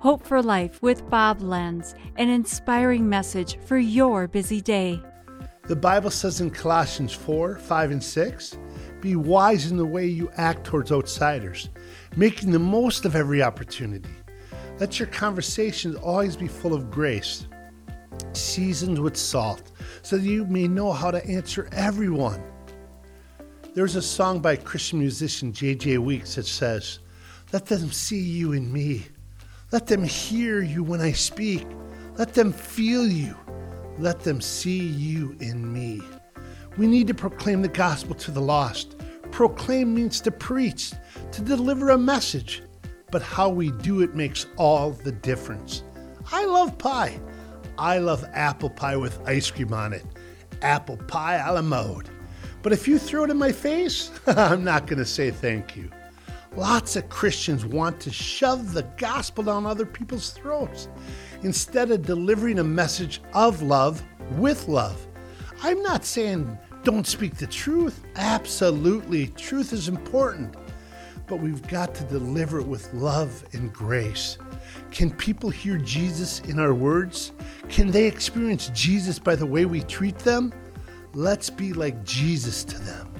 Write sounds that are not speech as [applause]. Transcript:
Hope for Life with Bob Lenz, an inspiring message for your busy day. The Bible says in Colossians 4 5 and 6 Be wise in the way you act towards outsiders, making the most of every opportunity. Let your conversations always be full of grace, seasoned with salt, so that you may know how to answer everyone. There's a song by Christian musician J.J. Weeks that says, Let them see you in me. Let them hear you when I speak. Let them feel you. Let them see you in me. We need to proclaim the gospel to the lost. Proclaim means to preach, to deliver a message. But how we do it makes all the difference. I love pie. I love apple pie with ice cream on it. Apple pie a la mode. But if you throw it in my face, [laughs] I'm not going to say thank you. Lots of Christians want to shove the gospel down other people's throats instead of delivering a message of love with love. I'm not saying don't speak the truth. Absolutely, truth is important. But we've got to deliver it with love and grace. Can people hear Jesus in our words? Can they experience Jesus by the way we treat them? Let's be like Jesus to them.